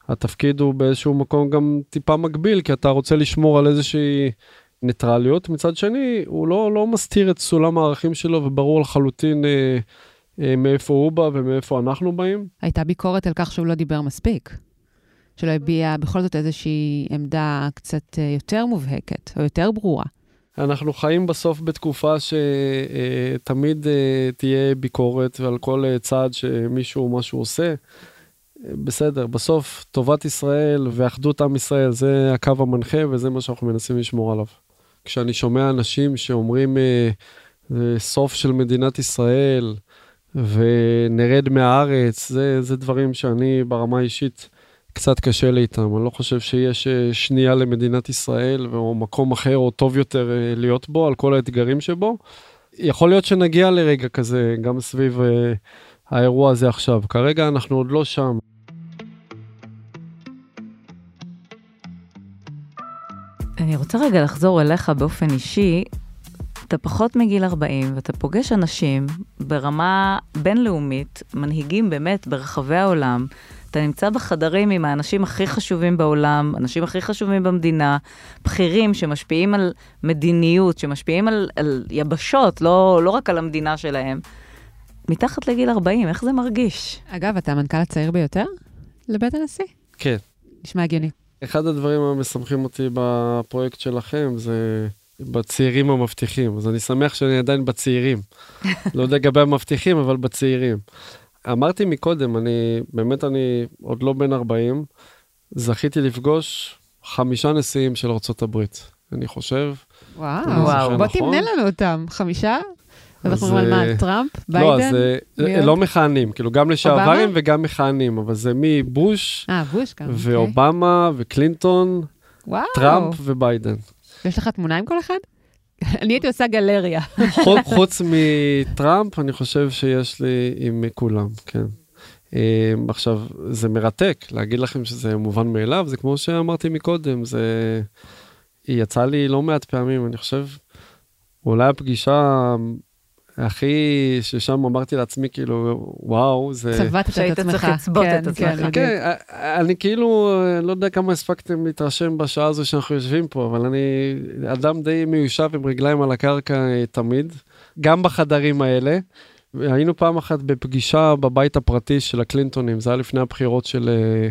שהתפקיד אה, הוא באיזשהו מקום גם טיפה מגביל כי אתה רוצה לשמור על איזושהי ניטרליות מצד שני הוא לא לא מסתיר את סולם הערכים שלו וברור לחלוטין אה, אה, מאיפה הוא בא ומאיפה אנחנו באים. הייתה ביקורת על כך שהוא לא דיבר מספיק. שלא הביע בכל זאת איזושהי עמדה קצת אה, יותר מובהקת או יותר ברורה. אנחנו חיים בסוף בתקופה שתמיד אה, תהיה ביקורת על כל אה, צעד שמישהו משהו עושה. בסדר, בסוף טובת ישראל ואחדות עם ישראל זה הקו המנחה וזה מה שאנחנו מנסים לשמור עליו. כשאני שומע אנשים שאומרים אה, סוף של מדינת ישראל ונרד מהארץ, זה, זה דברים שאני ברמה האישית קצת קשה לי איתם. אני לא חושב שיש אה, שנייה למדינת ישראל או מקום אחר או טוב יותר אה, להיות בו על כל האתגרים שבו. יכול להיות שנגיע לרגע כזה גם סביב אה, האירוע הזה עכשיו. כרגע אנחנו עוד לא שם. אני רוצה רגע לחזור אליך באופן אישי. אתה פחות מגיל 40 ואתה פוגש אנשים ברמה בינלאומית, מנהיגים באמת ברחבי העולם. אתה נמצא בחדרים עם האנשים הכי חשובים בעולם, אנשים הכי חשובים במדינה, בכירים שמשפיעים על מדיניות, שמשפיעים על, על יבשות, לא, לא רק על המדינה שלהם. מתחת לגיל 40, איך זה מרגיש? אגב, אתה המנכ"ל הצעיר ביותר לבית הנשיא? כן. נשמע הגיוני. אחד הדברים המשמחים אותי בפרויקט שלכם זה בצעירים המבטיחים, אז אני שמח שאני עדיין בצעירים. לא יודע לגבי המבטיחים, אבל בצעירים. אמרתי מקודם, אני, באמת אני עוד לא בן 40, זכיתי לפגוש חמישה נשיאים של ארה"ב, אני חושב. וואו, וואו. בוא נכון. תמנה לנו אותם, חמישה? אנחנו מדברים על מה, טראמפ? ביידן? לא, אז לא מכהנים, כאילו גם לשעברים וגם מכהנים, אבל זה מבוש, אה, בוש גם, אוקיי. ואובמה וקלינטון, טראמפ וביידן. יש לך תמונה עם כל אחד? אני הייתי עושה גלריה. חוץ מטראמפ, אני חושב שיש לי עם כולם, כן. אמ, עכשיו, זה מרתק, להגיד לכם שזה מובן מאליו, זה כמו שאמרתי מקודם, זה... יצא לי לא מעט פעמים, אני חושב, אולי הפגישה הכי, ששם אמרתי לעצמי, כאילו, וואו, זה... צבעת את עצמך. צריך לצבות כן, את עצמך. כן, כן, אני כאילו, לא יודע כמה הספקתם להתרשם בשעה הזו שאנחנו יושבים פה, אבל אני אדם די מיושב עם רגליים על הקרקע אה, תמיד, גם בחדרים האלה. היינו פעם אחת בפגישה בבית הפרטי של הקלינטונים, זה היה לפני הבחירות של אה,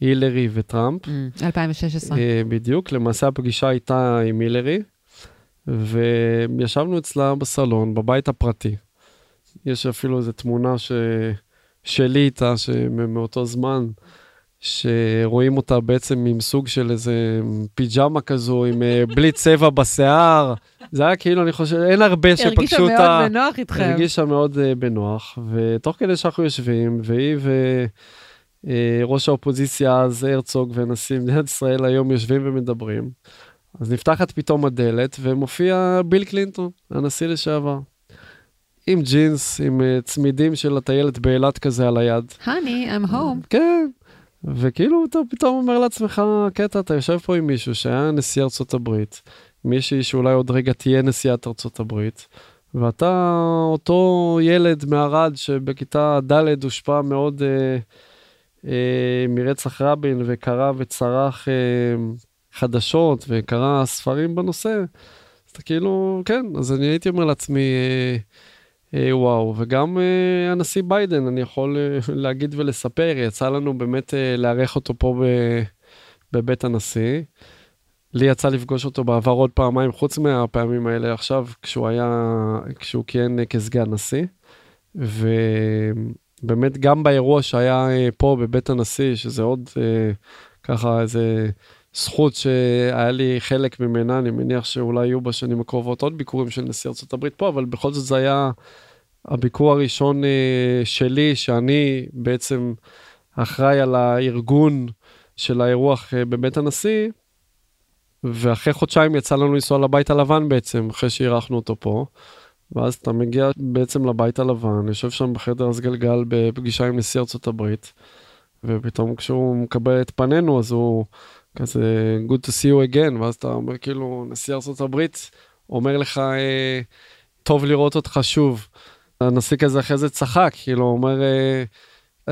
הילרי וטראמפ. 2016. אה, בדיוק, למעשה הפגישה הייתה עם הילרי. וישבנו אצלה בסלון, בבית הפרטי. יש אפילו איזו תמונה ש... שלי איתה, מאותו זמן, שרואים אותה בעצם עם סוג של איזה פיג'מה כזו, עם אה, בלי צבע בשיער. זה היה כאילו, אני חושב, אין הרבה שפגשו אותה. הרגישה מאוד בנוח איתכם. הרגישה מאוד uh, בנוח, ותוך כדי שאנחנו יושבים, והיא וראש uh, האופוזיציה אז, הרצוג ונשיא מדינת ישראל היום יושבים ומדברים. אז נפתחת פתאום הדלת ומופיע ביל קלינטון, הנשיא לשעבר. עם ג'ינס, עם uh, צמידים של הטיילת באילת כזה על היד. הני, I'm home. כן, וכאילו אתה פתאום אומר לעצמך, קטע, אתה יושב פה עם מישהו שהיה נשיא ארצות הברית, מישהי שאולי עוד רגע תהיה נשיאת ארצות הברית, ואתה אותו ילד מערד שבכיתה ד' הושפע מאוד uh, uh, מרצח רבין וקרא וצרח uh, חדשות וקרא ספרים בנושא, אז אתה כאילו, כן, אז אני הייתי אומר לעצמי, אה, אה, וואו, וגם אה, הנשיא ביידן, אני יכול אה, להגיד ולספר, יצא לנו באמת אה, לארח אותו פה ב, בבית הנשיא. לי יצא לפגוש אותו בעבר עוד פעמיים, חוץ מהפעמים האלה עכשיו, כשהוא היה, כשהוא כיהן אה, כסגן נשיא. ובאמת גם באירוע שהיה אה, פה בבית הנשיא, שזה עוד אה, ככה איזה זכות שהיה לי חלק ממנה, אני מניח שאולי יהיו בשנים הקרובות עוד ביקורים של נשיא ארה"ב פה, אבל בכל זאת זה היה הביקור הראשון אה, שלי, שאני בעצם אחראי על הארגון של האירוח אה, בבית הנשיא, ואחרי חודשיים יצא לנו לנסוע לבית הלבן בעצם, אחרי שאירחנו אותו פה. ואז אתה מגיע בעצם לבית הלבן, יושב שם בחדר הסגלגל בפגישה עם נשיא ארצות הברית, ופתאום כשהוא מקבל את פנינו אז הוא כזה good to see you again, ואז אתה אומר כאילו, נשיא ארה"ב אומר לך, אה, טוב לראות אותך שוב. הנשיא כזה אחרי זה צחק, כאילו, אומר, אה,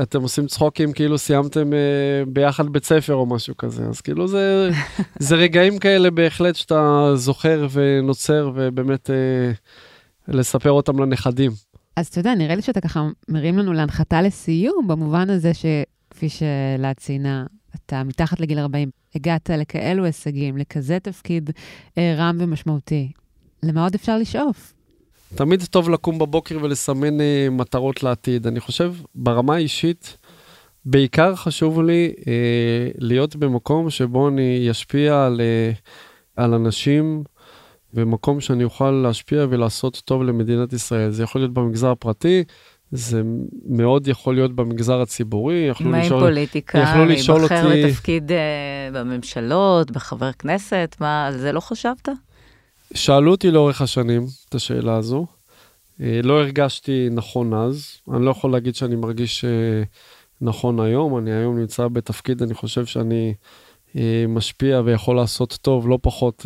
אתם עושים צחוקים כאילו סיימתם אה, ביחד בית ספר או משהו כזה, אז כאילו זה, זה רגעים כאלה בהחלט שאתה זוכר ונוצר ובאמת לספר אותם לנכדים. אז אתה יודע, נראה לי שאתה ככה מרים לנו להנחתה לסיום, במובן הזה שכפי שלה ציינה, אתה מתחת לגיל 40, הגעת לכאלו הישגים, לכזה תפקיד אה, רם ומשמעותי. למה עוד אפשר לשאוף? תמיד טוב לקום בבוקר ולסמן אה, מטרות לעתיד. אני חושב, ברמה האישית, בעיקר חשוב לי אה, להיות במקום שבו אני אשפיע על, אה, על אנשים, במקום שאני אוכל להשפיע ולעשות טוב למדינת ישראל. זה יכול להיות במגזר הפרטי, זה מאוד יכול להיות במגזר הציבורי. מה עם פוליטיקה? יכלו לשאול אותי... להיבחר לתפקיד uh, בממשלות, בחבר כנסת? מה, על זה לא חשבת? שאלו אותי לאורך השנים את השאלה הזו. Uh, לא הרגשתי נכון אז. אני לא יכול להגיד שאני מרגיש uh, נכון היום. אני היום נמצא בתפקיד, אני חושב שאני uh, משפיע ויכול לעשות טוב לא פחות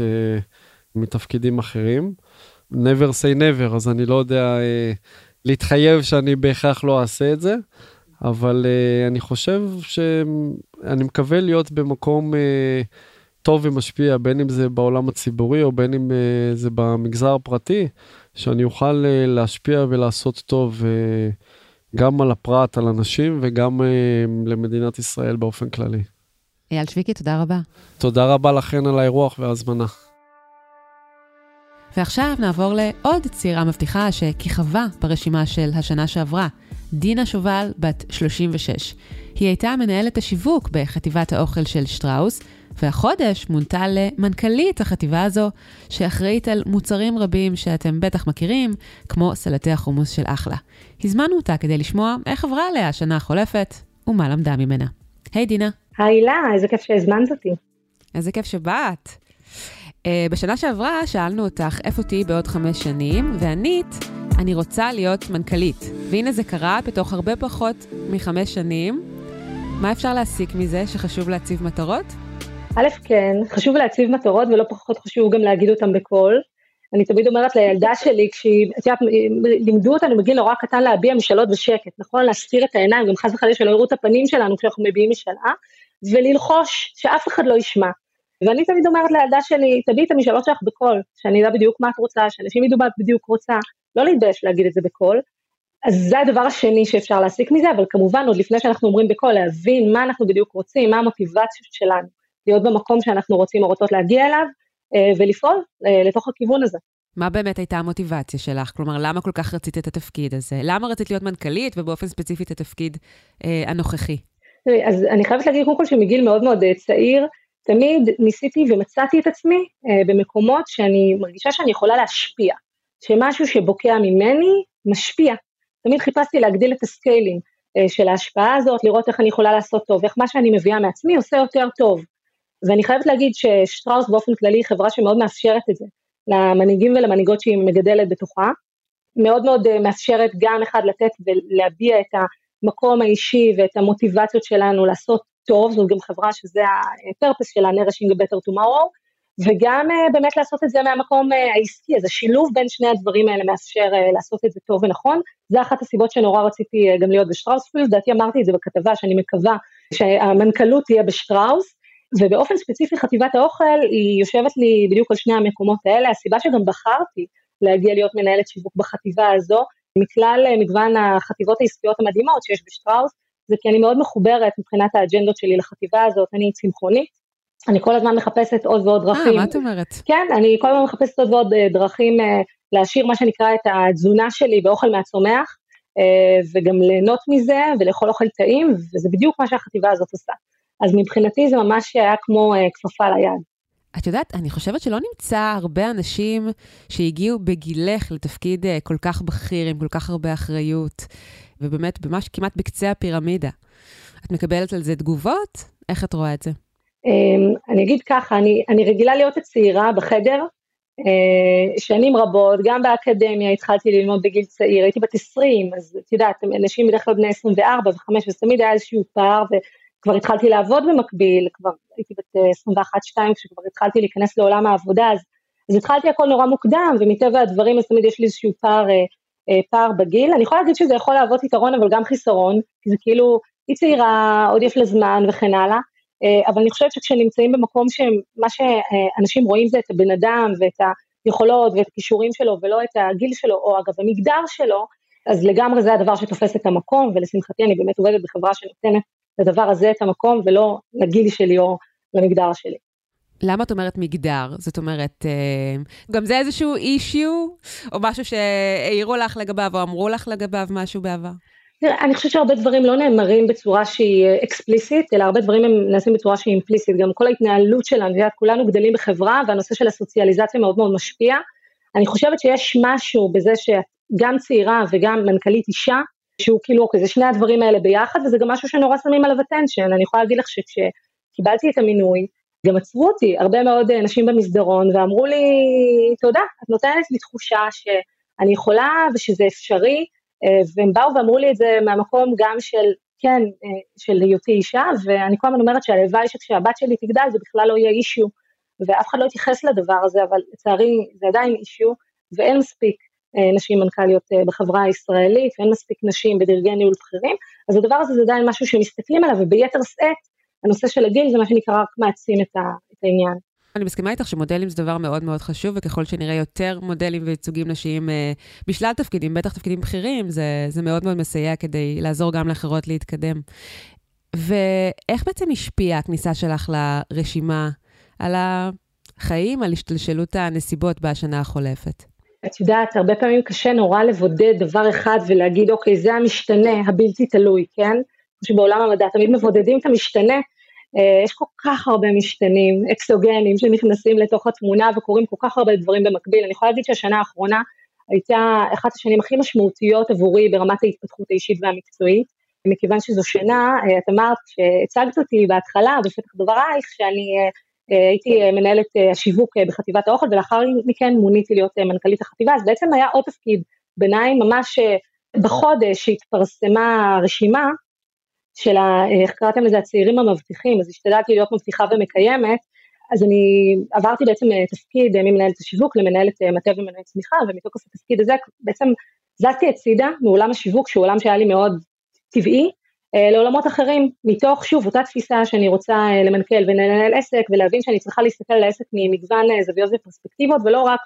מתפקידים אחרים. never say never, אז אני לא יודע... להתחייב שאני בהכרח לא אעשה את זה, אבל uh, אני חושב שאני מקווה להיות במקום uh, טוב ומשפיע, בין אם זה בעולם הציבורי או בין אם uh, זה במגזר הפרטי, שאני אוכל uh, להשפיע ולעשות טוב uh, גם על הפרט, על אנשים וגם uh, למדינת ישראל באופן כללי. אייל שוויקי, תודה רבה. תודה רבה לכן על האירוח וההזמנה. ועכשיו נעבור לעוד צעירה מבטיחה שכיכבה ברשימה של השנה שעברה, דינה שובל, בת 36. היא הייתה מנהלת השיווק בחטיבת האוכל של שטראוס, והחודש מונתה למנכ"לית החטיבה הזו, שאחראית על מוצרים רבים שאתם בטח מכירים, כמו סלטי החומוס של אחלה. הזמנו אותה כדי לשמוע איך עברה עליה השנה החולפת, ומה למדה ממנה. היי hey, דינה. היי הילה, איזה כיף שהזמנת אותי. איזה כיף שבאת. Uh, בשנה שעברה שאלנו אותך איפה תהיי בעוד חמש שנים, וענית, אני רוצה להיות מנכ"לית. והנה זה קרה בתוך הרבה פחות מחמש שנים. מה אפשר להסיק מזה שחשוב להציב מטרות? א', כן, חשוב להציב מטרות ולא פחות חשוב גם להגיד אותן בקול. אני תמיד אומרת לילדה שלי, כשהיא, את יודעת, לימדו אותנו בגיל נורא קטן להביע משאלות בשקט, נכון? להסתיר את העיניים, גם חס וחלילה שלא יראו את הפנים שלנו כשאנחנו מביעים משאלה, וללחוש, שאף אחד לא ישמע. ואני תמיד אומרת לילדה שלי, תביאי את המשאלות שלך בקול, שאני אדע בדיוק מה את רוצה, שאנשים ידעו מה את בדיוק רוצה, לא להתבייש להגיד את זה בקול. אז זה הדבר השני שאפשר להסיק מזה, אבל כמובן עוד לפני שאנחנו אומרים בקול, להבין מה אנחנו בדיוק רוצים, מה המוטיבציות שלנו, להיות במקום שאנחנו רוצים או רוצות להגיע אליו, אה, ולפעול אה, לתוך הכיוון הזה. מה באמת הייתה המוטיבציה שלך? כלומר, למה כל כך רצית את התפקיד הזה? למה רצית להיות מנכ"לית, ובאופן ספציפי את התפקיד אה, הנוכחי? אז אני חייבת להגיד קודם כל שמגיל מאוד מאוד אה, צעיר, תמיד ניסיתי ומצאתי את עצמי אה, במקומות שאני מרגישה שאני יכולה להשפיע, שמשהו שבוקע ממני משפיע. תמיד חיפשתי להגדיל את הסקיילים אה, של ההשפעה הזאת, לראות איך אני יכולה לעשות טוב, איך מה שאני מביאה מעצמי עושה יותר טוב. ואני חייבת להגיד ששטראוס באופן כללי היא חברה שמאוד מאפשרת את זה, למנהיגים ולמנהיגות שהיא מגדלת בתוכה. מאוד מאוד אה, מאפשרת גם אחד לתת ולהביע את המקום האישי ואת המוטיבציות שלנו לעשות טוב, זאת גם חברה שזה הפרפס שלה, a Better Tomorrow, וגם uh, באמת לעשות את זה מהמקום uh, העסקי, אז השילוב בין שני הדברים האלה מאפשר uh, לעשות את זה טוב ונכון. זה אחת הסיבות שנורא רציתי גם להיות בשטראוספילד, לדעתי אמרתי את זה בכתבה, שאני מקווה שהמנכ"לות תהיה בשטראוס, ובאופן ספציפי חטיבת האוכל היא יושבת לי בדיוק על שני המקומות האלה, הסיבה שגם בחרתי להגיע להיות מנהלת שיווק בחטיבה הזו, מכלל מגוון החטיבות העסקיות המדהימות שיש בשטראוס, זה כי אני מאוד מחוברת מבחינת האג'נדות שלי לחטיבה הזאת, אני צמחונית, אני כל הזמן מחפשת עוד ועוד דרכים. אה, מה את אומרת? כן, אני כל הזמן מחפשת עוד ועוד אה, דרכים אה, להשאיר מה שנקרא את התזונה שלי באוכל מהצומח, אה, וגם ליהנות מזה ולאכול אוכל טעים, וזה בדיוק מה שהחטיבה הזאת עושה. אז מבחינתי זה ממש היה כמו כפפה ליד. את יודעת, אני חושבת שלא נמצא הרבה אנשים שהגיעו בגילך לתפקיד כל כך בכיר, עם כל כך הרבה אחריות, ובאמת, ממש כמעט בקצה הפירמידה. את מקבלת על זה תגובות? איך את רואה את זה? אמ, אני אגיד ככה, אני, אני רגילה להיות הצעירה בחדר, אה, שנים רבות, גם באקדמיה התחלתי ללמוד בגיל צעיר, הייתי בת 20, אז את יודעת, אנשים בדרך כלל בני 24 ו-5, וזה תמיד היה איזשהו פער, וכבר התחלתי לעבוד במקביל, כבר הייתי בת 21-2 אה, כשכבר התחלתי להיכנס לעולם העבודה, אז, אז התחלתי הכל נורא מוקדם, ומטבע הדברים אז תמיד יש לי איזשהו פער אה, פער בגיל. אני יכולה להגיד שזה יכול להוות יתרון אבל גם חיסרון, כי זה כאילו, היא צעירה, עוד יש לה זמן וכן הלאה, אה, אבל אני חושבת שכשנמצאים במקום שמה שאנשים רואים זה את הבן אדם ואת היכולות ואת הכישורים שלו ולא את הגיל שלו, או אגב המגדר שלו, אז לגמרי זה הדבר שתופס את המקום, ולשמחתי אני באמת עובדת בחברה שנותנת לדבר הזה את המקום ולא לגיל שלי או למגדר שלי. למה את אומרת מגדר? זאת אומרת, אה, גם זה איזשהו אישיו, או משהו שהעירו לך לגביו, או אמרו לך לגביו משהו בעבר? תראה, אני חושבת שהרבה דברים לא נאמרים בצורה שהיא אקספליסית, אלא הרבה דברים הם נעשים בצורה שהיא אימפליסית, גם כל ההתנהלות שלנו, יודעת, כולנו גדלים בחברה והנושא של הסוציאליזציה מאוד מאוד משפיע. אני חושבת שיש משהו בזה שגם צעירה וגם מנכ"לית אישה, שהוא כאילו, אוקיי, זה שני הדברים האלה ביחד, וזה גם משהו שנורא שמים עליו attention, אני יכולה להגיד לך שכשקיבלתי את המינוי, גם עצרו אותי הרבה מאוד נשים במסדרון ואמרו לי, תודה, את נותנת לי תחושה שאני יכולה ושזה אפשרי, אה, והם באו ואמרו לי את זה מהמקום גם של, כן, אה, של היותי אישה, ואני כל הזמן אומרת שהלוואי שכשהבת שלי תגדל זה בכלל לא יהיה אישיו, ואף אחד לא יתייחס לדבר הזה, אבל לצערי זה עדיין אישיו, ואין מספיק אה, נשים מנכ"ליות בחברה הישראלית, ואין מספיק נשים בדרגי ניהול בכירים, אז הדבר הזה זה עדיין משהו שמסתכלים עליו, וביתר שאת, הנושא של הגיל זה מה שנקרא רק מעצים את, העניין. אני מסכימה איתך שמודלים זה דבר מאוד מאוד חשוב, וככל שנראה יותר מודלים וייצוגים נשיים אה, בשלל תפקידים, בטח תפקידים בכירים, זה, זה מאוד מאוד מסייע כדי לעזור גם לאחרות להתקדם. ואיך בעצם השפיעה הכניסה שלך לרשימה על החיים, על השתלשלות הנסיבות בשנה החולפת? את יודעת, הרבה פעמים קשה נורא לבודד דבר אחד ולהגיד, אוקיי, זה המשתנה הבלתי תלוי, כן? שבעולם המדע תמיד מבודדים את המשתנה, אה, יש כל כך הרבה משתנים אקסוגנים שנכנסים לתוך התמונה וקורים כל כך הרבה דברים במקביל. אני יכולה להגיד שהשנה האחרונה הייתה אחת השנים הכי משמעותיות עבורי ברמת ההתפתחות האישית והמקצועית, מכיוון שזו שנה, אה, את אמרת שהצגת אותי בהתחלה, בפתח דברייך, שאני אה, הייתי מנהלת השיווק בחטיבת האוכל, ולאחר מכן מוניתי להיות מנכ"לית החטיבה, אז בעצם היה עוד תפקיד ביניים, ממש בחודש שהתפרסמה הרשימה, של, ה, איך קראתם לזה, הצעירים המבטיחים, אז השתדלתי להיות מבטיחה ומקיימת, אז אני עברתי בעצם אה, תפקיד אה, ממנהלת השיווק למנהלת אה, מטה ומנהלת צמיחה, ומתוקף התפקיד הזה בעצם זזתי הצידה מעולם השיווק, שהוא עולם שהיה לי מאוד טבעי, לעולמות אחרים, מתוך, שוב, אותה תפיסה שאני רוצה למנכ"ל ולנהל עסק, ולהבין שאני צריכה להסתכל על העסק ממגוון זוויות ופרספקטיבות, ולא רק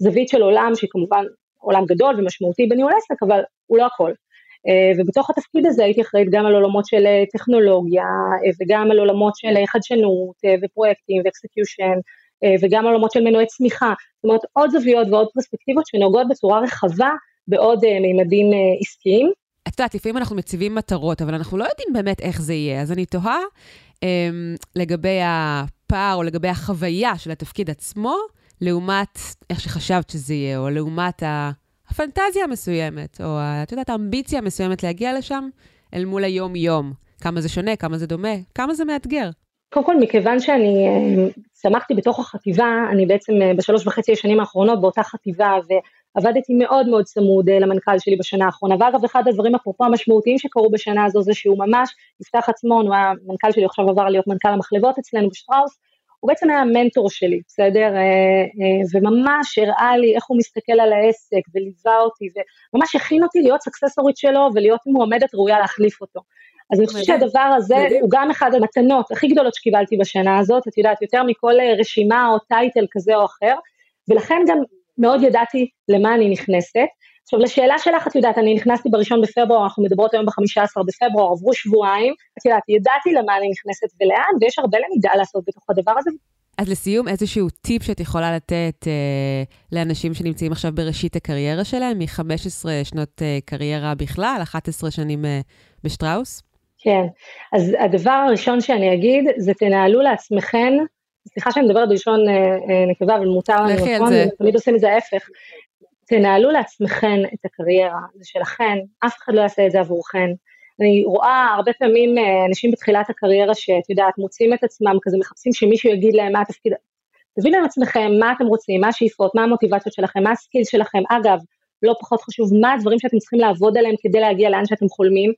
מזווית של עולם, שהיא כמובן עולם גדול ומשמעותי בניהול עסק, אבל הוא לא הכל. אה, ובתוך התפקיד הזה הייתי אחראית גם על עולמות של אה, טכנולוגיה אה, וגם על עולמות של חדשנות ופרויקטים ואקסקיושן וגם עולמות של מנועי צמיחה, זאת אומרת עוד זוויות ועוד פרספקטיבות שנוגעות בצורה רחבה בעוד מימדים עסקיים. את יודעת, לפעמים אנחנו מציבים מטרות, אבל אנחנו לא יודעים באמת איך זה יהיה, אז אני תוהה אמ, לגבי הפער או לגבי החוויה של התפקיד עצמו, לעומת איך שחשבת שזה יהיה, או לעומת. הפנטזיה המסוימת, או את יודעת, האמביציה המסוימת להגיע לשם אל מול היום-יום. כמה זה שונה, כמה זה דומה, כמה זה מאתגר. קודם כל, מכיוון שאני אה, צמחתי בתוך החטיבה, אני בעצם אה, בשלוש וחצי השנים האחרונות באותה חטיבה, ועבדתי מאוד מאוד צמוד אה, למנכ"ל שלי בשנה האחרונה. ואגב, אחד הדברים אפרופו המשמעותיים שקרו בשנה הזו, זה שהוא ממש, יפתח עצמון, המנכ"ל שלי עכשיו עבר להיות מנכ"ל המחלבות אצלנו בשטראוס, הוא בעצם היה המנטור שלי, בסדר? אה, אה, וממש הראה לי איך הוא מסתכל על העסק וליווה אותי, וממש הכין אותי להיות סקססורית שלו ולהיות מועמדת ראויה להחליף אותו. אז אני חושבת שהדבר הזה מדהים. הוא גם אחד המתנות הכי גדולות שקיבלתי בשנה הזאת, את יודעת, יותר מכל אה, רשימה או טייטל כזה או אחר, ולכן גם מאוד ידעתי למה אני נכנסת. עכשיו, לשאלה שלך, את יודעת, אני נכנסתי בראשון בפברואר, אנחנו מדברות היום ב-15 בפברואר, עברו שבועיים, את יודעת, ידעתי למה אני נכנסת ולאן, ויש הרבה למידה לעשות בתוך הדבר הזה. אז לסיום, איזשהו טיפ שאת יכולה לתת אה, לאנשים שנמצאים עכשיו בראשית הקריירה שלהם, מ-15 שנות אה, קריירה בכלל, 11 שנים אה, בשטראוס? כן, אז הדבר הראשון שאני אגיד, זה תנהלו לעצמכם, סליחה שאני מדברת בלשון אה, אה, נקבה, אבל מותר לנו, נכון? תמיד עושים את זה ההפך. תנהלו לעצמכם את הקריירה, זה שלכם, אף אחד לא יעשה את זה עבורכם. אני רואה הרבה פעמים אה, אנשים בתחילת הקריירה שאת יודעת, מוצאים את עצמם כזה, מחפשים שמישהו יגיד להם מה התפקיד, תבינו עם עצמכם מה אתם רוצים, מה השאיפות, מה המוטיבציות שלכם, מה הסקילס שלכם, אגב, לא פחות חשוב, מה הדברים שאתם צריכים לעבוד עליהם כדי להגיע לאן שאתם חולמים,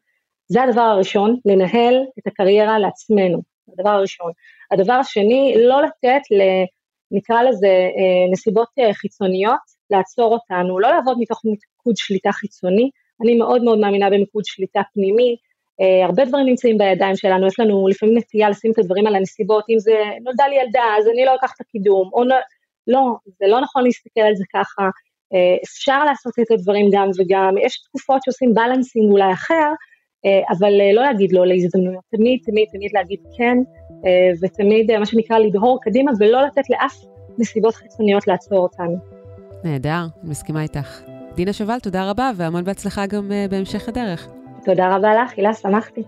זה הדבר הראשון, לנהל את הקריירה לעצמנו, הדבר הראשון. הדבר השני, לא לתת. נקרא לזה אה, נסיבות אה, חיצוניות, לעצור אותנו, לא לעבוד מתוך מיקוד שליטה חיצוני, אני מאוד מאוד מאמינה במיקוד שליטה פנימי, Uh, הרבה דברים נמצאים בידיים שלנו, יש לנו לפעמים נטייה לשים את הדברים על הנסיבות, אם זה נולדה לי ילדה, אז אני לא אקח את הקידום, או לא, לא, זה לא נכון להסתכל על זה ככה, uh, אפשר לעשות את הדברים גם וגם, יש תקופות שעושים בלנסינג אולי אחר, uh, אבל uh, לא להגיד לא להזדמנויות, תמיד, תמיד, תמיד להגיד כן, uh, ותמיד, uh, מה שנקרא, לדהור קדימה, ולא לתת לאף נסיבות חיצוניות לעצור אותנו. נהדר, מסכימה איתך. דינה שובל, תודה רבה, והמון בהצלחה גם uh, בהמשך הדרך. תודה רבה לך, הילה, שמחתי.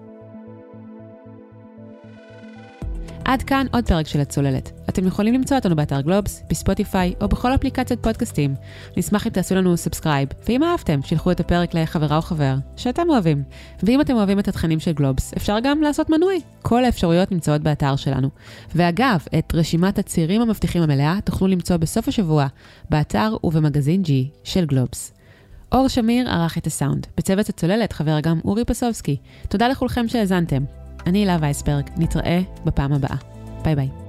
עד כאן עוד פרק של הצוללת. אתם יכולים למצוא אותנו באתר גלובס, בספוטיפיי או בכל אפליקציות פודקאסטים. נשמח אם תעשו לנו subscribe, ואם אהבתם, שילחו את הפרק לחברה או חבר שאתם אוהבים. ואם אתם אוהבים את התכנים של גלובס, אפשר גם לעשות מנוי. כל האפשרויות נמצאות באתר שלנו. ואגב, את רשימת הצעירים המבטיחים המלאה תוכלו למצוא בסוף השבוע, באתר ובמגזין G של גלובס. אור שמיר ערך את הסאונד. בצוות הצוללת חבר גם אורי פסובסקי. תודה לכולכם שהאזנתם. אני הילה וייסברג, נתראה בפעם הבאה. ביי ביי.